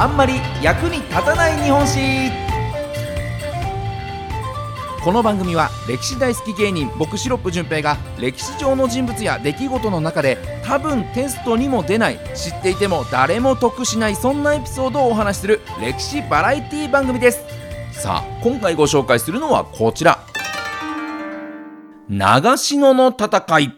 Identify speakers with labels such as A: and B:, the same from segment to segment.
A: あんまり役に立たない日本史。この番組は歴史大好き芸人僕シロップ純平が歴史上の人物や出来事の中で多分テストにも出ない知っていても誰も得しないそんなエピソードをお話しする歴史バラエティ番組です。さあ今回ご紹介するのはこちら。長篠の戦い。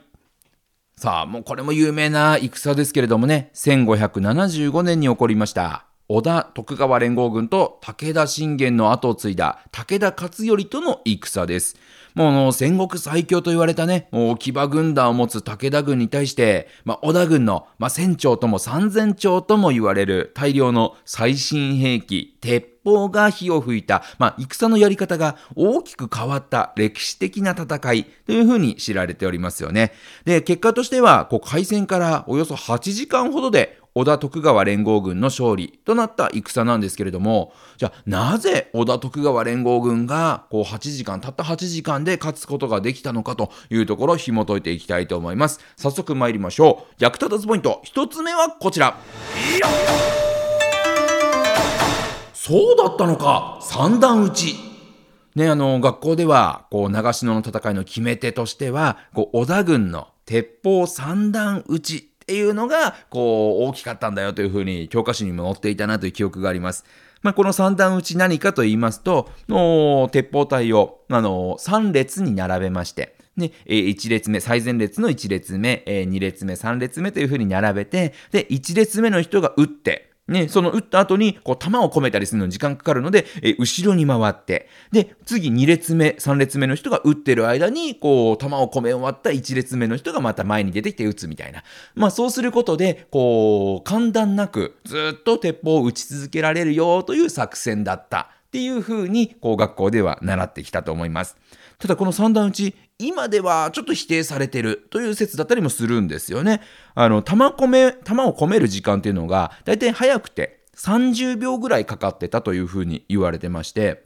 A: さあもうこれも有名な戦ですけれどもね。1575年に起こりました。織田徳川連合軍と武田信玄の後を継いだ武田勝頼との戦です。もう戦国最強と言われたね、もう騎馬軍団を持つ武田軍に対して、まあ、織田軍の、まあ、船長とも三千長とも言われる大量の最新兵器、鉄砲が火を吹いた、まあ、戦のやり方が大きく変わった歴史的な戦いというふうに知られておりますよね。で、結果としては、こう開戦からおよそ8時間ほどで織田徳川連合軍の勝利となった戦なんですけれども、じゃあなぜ織田徳川連合軍がこう8時間、たった8時間で勝つことができたのかというところを紐解いていきたいと思います。早速参りましょう。役立たずポイント、1つ目はこちら。そうだったのか三段打ち。ね、あの、学校では、こう、長篠の戦いの決め手としては、こう、織田軍の鉄砲三段打ちっていうのが、こう、大きかったんだよというふうに教科書にも載っていたなという記憶があります。まあ、この三段打ち何かと言いますと、の鉄砲隊を、あの、3列に並べまして、ね、1列目、最前列の1列目、2列目、3列目というふうに並べて、で、1列目の人が打って、ね、その打った後に、こう、弾を込めたりするのに時間かかるので、え後ろに回って、で、次2列目、3列目の人が打ってる間に、こう、弾を込め終わった1列目の人がまた前に出てきて打つみたいな。まあ、そうすることで、こう、簡単なく、ずっと鉄砲を打ち続けられるよという作戦だった。っていうふうに、こう、学校では習ってきたと思います。ただこの三段打ち、今ではちょっと否定されてるという説だったりもするんですよね。あの、玉込め玉を込める時間っていうのが、大体早くて30秒ぐらいかかってたというふうに言われてまして、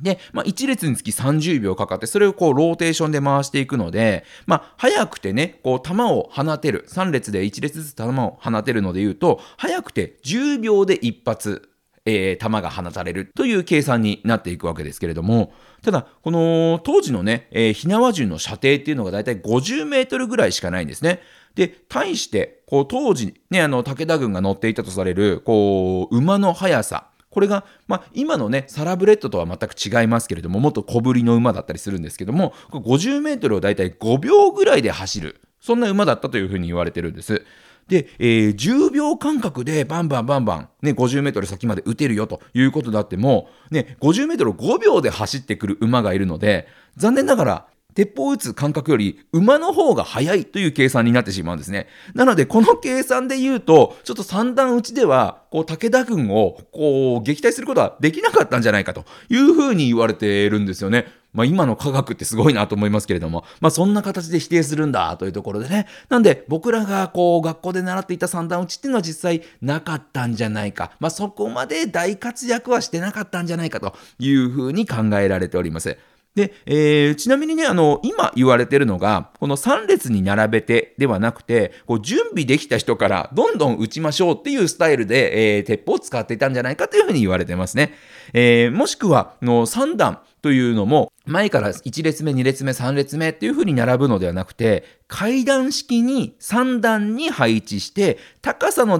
A: で、まあ、1列につき30秒かかって、それをこう、ローテーションで回していくので、まあ、早くてね、こう、球を放てる。3列で1列ずつ球を放てるので言うと、早くて10秒で一発えー、弾が放たれるという計算になっていくわけですけれども、ただ、この当時のね、えー、火縄銃の射程っていうのがだいたい50メートルぐらいしかないんですね。で、対して、こう当時、ね、あの、武田軍が乗っていたとされる、こう、馬の速さ。これが、まあ、今のね、サラブレッドとは全く違いますけれども、もっと小ぶりの馬だったりするんですけども、50メートルをだいたい5秒ぐらいで走る。そんな馬だったというふうに言われてるんです。で、えー、10秒間隔でバンバンバンバン、ね、50メートル先まで打てるよということであっても、ね、50メートル5秒で走ってくる馬がいるので、残念ながら、鉄砲を撃つ感覚より馬の方が速いという計算になってしまうんですね。なので、この計算で言うと、ちょっと三段打ちでは、こう、武田軍を、こう、撃退することはできなかったんじゃないかというふうに言われているんですよね。まあ、今の科学ってすごいなと思いますけれども、まあ、そんな形で否定するんだというところでね。なんで、僕らがこう、学校で習っていた三段打ちっていうのは実際なかったんじゃないか。まあ、そこまで大活躍はしてなかったんじゃないかというふうに考えられております。で、えー、ちなみにね、あの、今言われてるのが、この3列に並べてではなくて、こう準備できた人からどんどん撃ちましょうっていうスタイルで、えー、鉄砲を使っていたんじゃないかというふうに言われてますね。えー、もしくは、の3段というのも、前から1列目、2列目、3列目っていう風に並ぶのではなくて、階段式に3段に配置して、高さの違う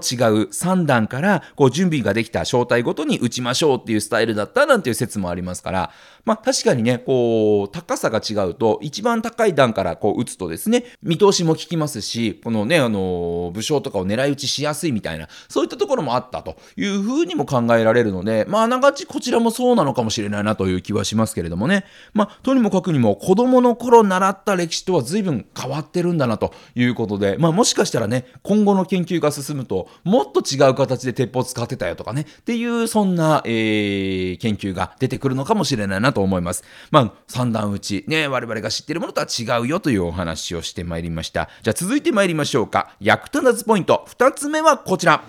A: 3段からこう準備ができた正体ごとに打ちましょうっていうスタイルだったなんていう説もありますから、まあ確かにね、こう、高さが違うと、一番高い段からこう打つとですね、見通しも効きますし、このね、あの、武将とかを狙い撃ちしやすいみたいな、そういったところもあったという風にも考えられるので、まああながちこちらもそうなのかもしれないなという気はしますけれどもね。まあ、とにもかくにも子供の頃習った歴史とは随分変わってるんだなということで、まあ、もしかしたらね、今後の研究が進むと、もっと違う形で鉄砲使ってたよとかね、っていう、そんな、えー、研究が出てくるのかもしれないなと思います。まあ、三段打ち、ね、我々が知ってるものとは違うよというお話をしてまいりました。じゃあ続いてまいりましょうか。役立たずポイント、2つ目はこちら。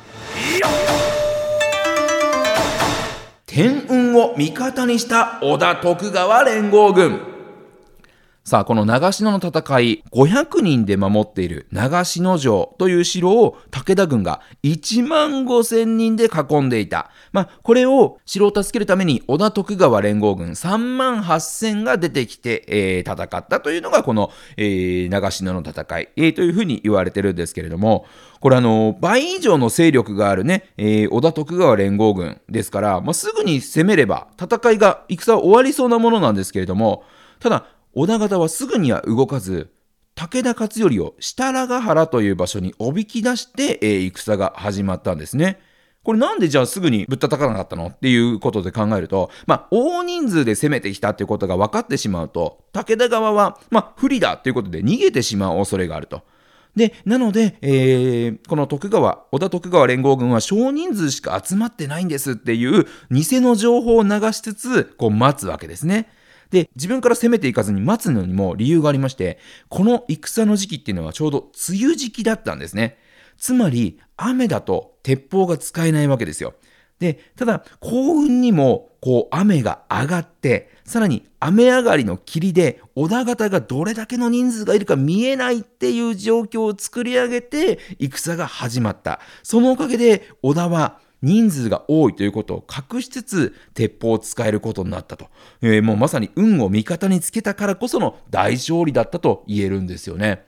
A: 天運を味方にした織田徳川連合軍。さあ、この長篠の戦い、500人で守っている長篠城という城を武田軍が1万5千人で囲んでいた。まあ、これを城を助けるために織田徳川連合軍3万8千が出てきて、えー、戦ったというのがこの、えー、長篠の戦い、えー、というふうに言われてるんですけれども、これあの、倍以上の勢力があるね、え、織田徳川連合軍ですから、まあ、すぐに攻めれば戦いが、戦は終わりそうなものなんですけれども、ただ、織田方はすぐには動かず、武田勝頼を設楽原という場所におびき出して、えー、戦が始まったんですね。これなんでじゃあすぐにぶったたかなかったのっていうことで考えると、まあ、大人数で攻めてきたっていうことが分かってしまうと、武田側は、まあ、不利だということで逃げてしまう恐れがあると。で、なので、えー、この徳川、織田徳川連合軍は少人数しか集まってないんですっていう偽の情報を流しつつ、こう待つわけですね。で、自分から攻めていかずに待つのにも理由がありまして、この戦の時期っていうのはちょうど梅雨時期だったんですね。つまり、雨だと鉄砲が使えないわけですよ。で、ただ、幸運にも、こう、雨が上がって、さらに雨上がりの霧で、織田方がどれだけの人数がいるか見えないっていう状況を作り上げて、戦が始まった。そのおかげで、織田は、人数が多いということを隠しつつ鉄砲を使えることになったと、えー、もうまさに運を味方につけたからこその大勝利だったと言えるんですよね。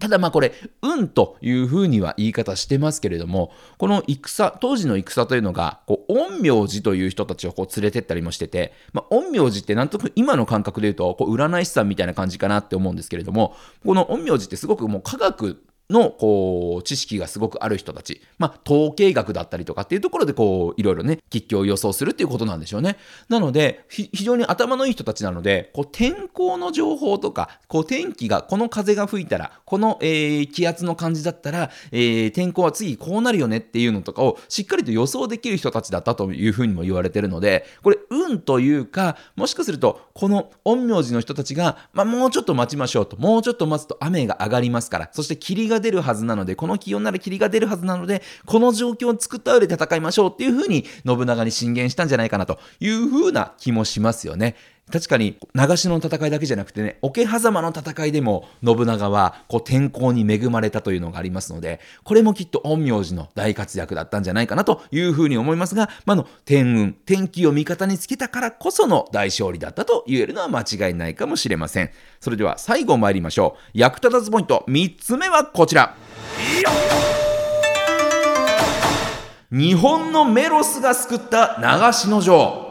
A: ただまあこれ、運というふうには言い方してますけれども、この戦、当時の戦というのが、こう、陰陽師という人たちをこう連れてったりもしてて、まあ、陰陽師ってなんとなく今の感覚で言うと、こう占い師さんみたいな感じかなって思うんですけれども、この陰陽師ってすごくもう科学のこう知識がすごくある人たち、まあ、統計学だったりとかっていうところでこういろいろね吉凶を予想するっていうことなんでしょうね。なので非常に頭のいい人たちなのでこう天候の情報とかこう天気がこの風が吹いたらこの、えー、気圧の感じだったら、えー、天候は次こうなるよねっていうのとかをしっかりと予想できる人たちだったというふうにも言われてるのでこれ運というかもしかするとこの陰陽師の人たちが、まあ、もうちょっと待ちましょうともうちょっと待つと雨が上がりますからそして霧がが出るはずなので、この気温なら霧が出るはずなので、この状況を作った上で戦いましょうっていうふうに信長に進言したんじゃないかなというふうな気もしますよね。確かに長篠の戦いだけじゃなくてね桶狭間の戦いでも信長はこう天候に恵まれたというのがありますのでこれもきっと陰陽師の大活躍だったんじゃないかなというふうに思いますが、まあの天運天気を味方につけたからこその大勝利だったと言えるのは間違いないかもしれません。それでは最後参りましょう。役立たずポイント3つ目はこちら。日本のメロスが救った長篠城。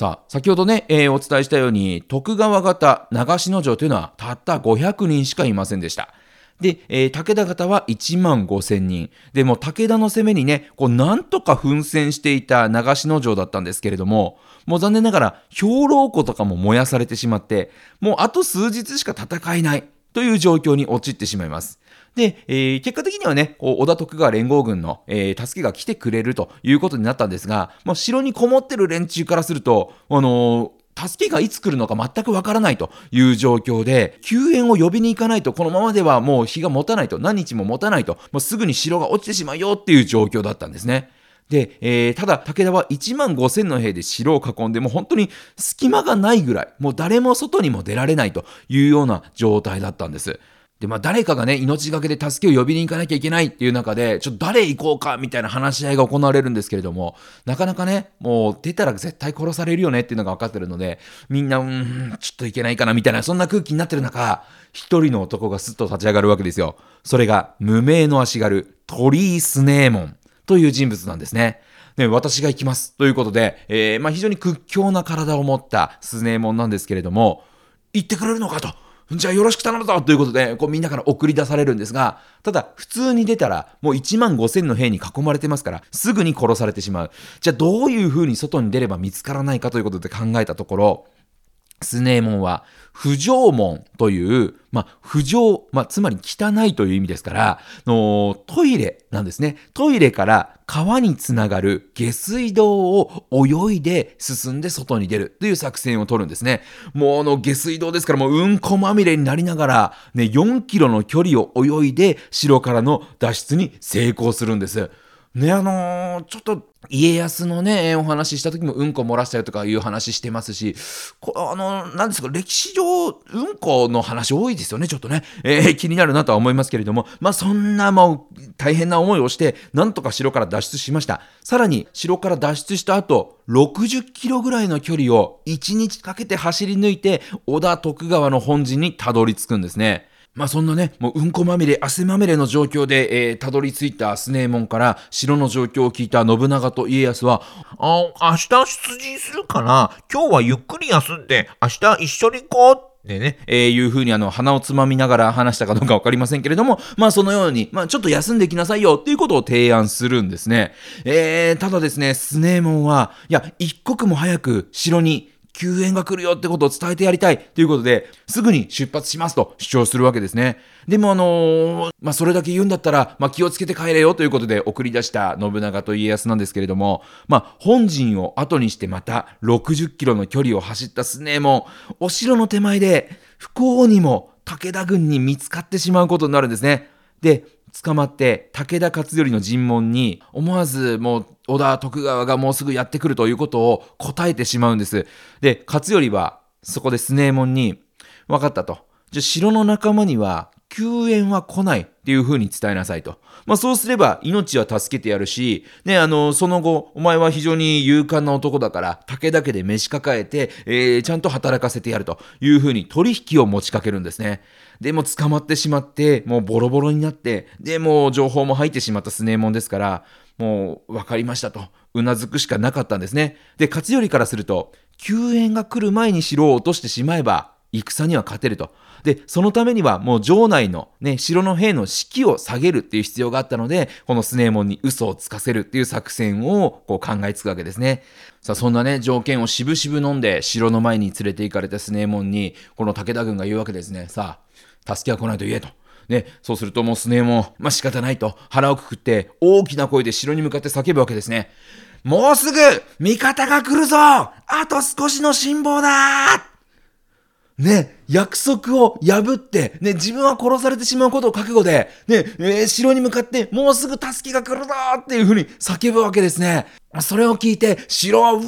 A: さあ、先ほどね、えー、お伝えしたように、徳川方長篠城というのはたった500人しかいませんでした。で、えー、武田方は1万5千人。でも武田の攻めにね、こうなんとか奮戦していた長篠城だったんですけれども、もう残念ながら兵糧庫とかも燃やされてしまって、もうあと数日しか戦えないという状況に陥ってしまいます。で、えー、結果的にはね、こう織田徳川連合軍の、えー、助けが来てくれるということになったんですが、まあ、城にこもってる連中からすると、あのー、助けがいつ来るのか全くわからないという状況で、救援を呼びに行かないと、このままではもう日が持たないと、何日も持たないと、もうすぐに城が落ちてしまうよっていう状況だったんですね。で、えー、ただ武田は1万5000の兵で城を囲んで、もう本当に隙間がないぐらい、もう誰も外にも出られないというような状態だったんです。で、まあ誰かがね、命がけで助けを呼びに行かなきゃいけないっていう中で、ちょっと誰行こうかみたいな話し合いが行われるんですけれども、なかなかね、もう出たら絶対殺されるよねっていうのが分かってるので、みんな、うん、ちょっといけないかなみたいな、そんな空気になってる中、一人の男がスッと立ち上がるわけですよ。それが、無名の足軽、鳥居スネーモンという人物なんですね。ね、私が行きます。ということで、えー、まあ非常に屈強な体を持ったスネーモンなんですけれども、行ってくれるのかと。じゃあよろしく頼むぞということで、こうみんなから送り出されるんですが、ただ普通に出たらもう1万5千の兵に囲まれてますから、すぐに殺されてしまう。じゃあどういう風に外に出れば見つからないかということで考えたところ、スネーモンは不浄門という、まあ、不浄、まあ、つまり汚いという意味ですから、のトイレなんですね。トイレから川につながる下水道を泳いで進んで外に出るという作戦を取るんですね。もうあの下水道ですからもううんこまみれになりながら、ね、4キロの距離を泳いで城からの脱出に成功するんです。ね、あのー、ちょっと家康のね、お話しした時もうんこ漏らしたりとかいう話してますし、こあの、なんですか、歴史上、うんこの話多いですよね、ちょっとね。えー、気になるなとは思いますけれども、まあそんなもう大変な思いをして、なんとか城から脱出しました。さらに、城から脱出した後、60キロぐらいの距離を1日かけて走り抜いて、織田徳川の本陣にたどり着くんですね。まあそんなね、もううんこまみれ、汗まみれの状況で、えー、たどり着いたスネーモンから城の状況を聞いた信長と家康は、
B: あ、明日出陣するから、今日はゆっくり休んで、明日一緒に行こう
A: でね、えー、いうふうにあの、鼻をつまみながら話したかどうかわかりませんけれども、まあそのように、まあちょっと休んできなさいよっていうことを提案するんですね。えー、ただですね、スネーモンは、いや、一刻も早く城に救援が来るよってことを伝えてやりたいということで、すぐに出発しますと主張するわけですね。でもあのー、まあ、それだけ言うんだったら、まあ、気をつけて帰れよということで送り出した信長と家康なんですけれども、まあ、本陣を後にしてまた60キロの距離を走ったスネーも、お城の手前で不幸にも武田軍に見つかってしまうことになるんですね。で、捕まって武田勝頼の尋問に思わずもう織田徳川がもうすぐやってくるということを答えてしまうんです。で、勝頼はそこでスネーモンに分かったと。じゃ城の仲間には救援は来ないっていう風に伝えなさいと。まあそうすれば命は助けてやるし、ね、あの、その後、お前は非常に勇敢な男だから、武田家で飯抱えて、えー、ちゃんと働かせてやるという風に取引を持ちかけるんですね。でも捕まってしまって、もうボロボロになって、で、もう情報も入ってしまったスネーモンですから、もう分かりましたと、うなずくしかなかったんですね。で、勝頼からすると、救援が来る前に城を落としてしまえば、戦には勝てると。で、そのためにはもう城内のね、城の兵の士気を下げるっていう必要があったので、このスネーモンに嘘をつかせるっていう作戦をこう考えつくわけですね。さあ、そんなね、条件を渋々飲んで城の前に連れて行かれたスネーモンに、この武田軍が言うわけですね。さあ、助けは来ないと言えと。ね、そうするともうスネーモン、まあ仕方ないと腹をくくって大きな声で城に向かって叫ぶわけですね。もうすぐ味方が来るぞあと少しの辛抱だね、約束を破って、ね、自分は殺されてしまうことを覚悟で、ね、えー、城に向かって、もうすぐ助けが来るぞっていうふうに叫ぶわけですね。それを聞いて、城はうわ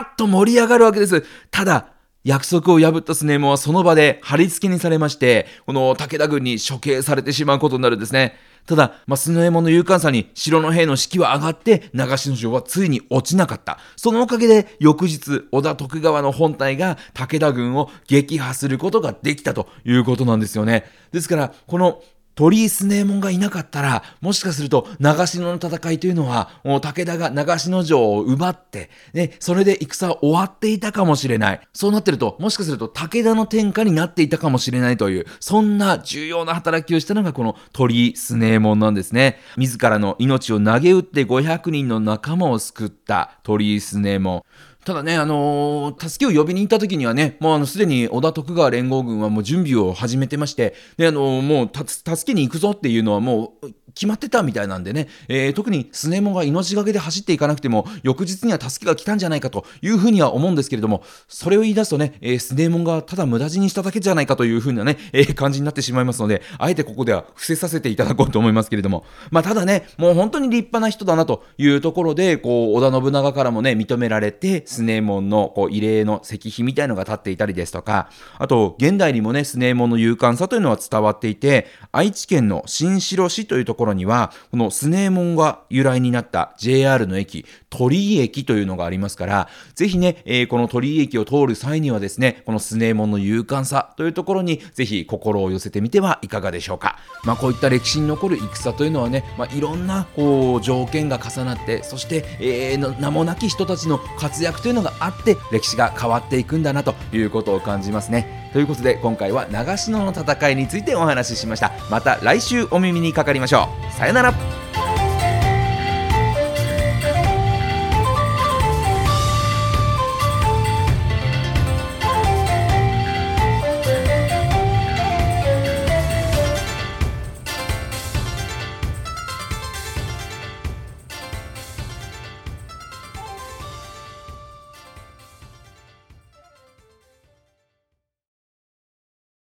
A: ーっと盛り上がるわけです。ただ、約束を破ったスネーモはその場で貼り付けにされまして、この武田軍に処刑されてしまうことになるんですね。ただ、まあ、スノエモの勇敢さに城の兵の士気は上がって、長篠城はついに落ちなかった。そのおかげで、翌日、織田徳川の本体が武田軍を撃破することができたということなんですよね。ですから、この鳥居スネーモンがいなかったら、もしかすると長篠の戦いというのは、もう武田が長篠城を奪って、ね、それで戦は終わっていたかもしれない。そうなってると、もしかすると武田の天下になっていたかもしれないという、そんな重要な働きをしたのがこの鳥居スネーモンなんですね。自らの命を投げ打って500人の仲間を救った鳥居スネーモン。ただね、あのー、助けを呼びに行った時にはね、もうあの、すでに織田徳川連合軍はもう準備を始めてまして、で、あのー、もう、助けに行くぞっていうのはもう、決まってたみたいなんでね、えー、特にスネモが命がけで走っていかなくても、翌日には助けが来たんじゃないかというふうには思うんですけれども、それを言い出すとね、えー、スネモンがただ無駄死にしただけじゃないかというふうなね、えー、感じになってしまいますので、あえてここでは伏せさせていただこうと思いますけれども、まあ、ただね、もう本当に立派な人だなというところで、こう、織田信長からもね、認められて、スネモンのこう慰霊の石碑みたいのが立っていたりですとか、あと、現代にもね、スネモンの勇敢さというのは伝わっていて、愛知県の新城市というところには、このスネーモンが由来になった JR の駅、鳥居駅というのがありますから、ぜひね、えー、この鳥居駅を通る際にはですね、このスネーモンの勇敢さというところに、ぜひ心を寄せてみてはいかがでしょうか。まあ、こういった歴史に残る戦というのはね、まあ、いろんなこう条件が重なって、そして、えー、名もなき人たちの活躍というのがあって、歴史が変わっていくんだなということを感じますね。ということで、今回は長篠の戦いについてお話ししました。また来週お耳にかかりましょう。さよなら。